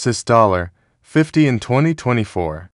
Cis dollar, 50 in 2024.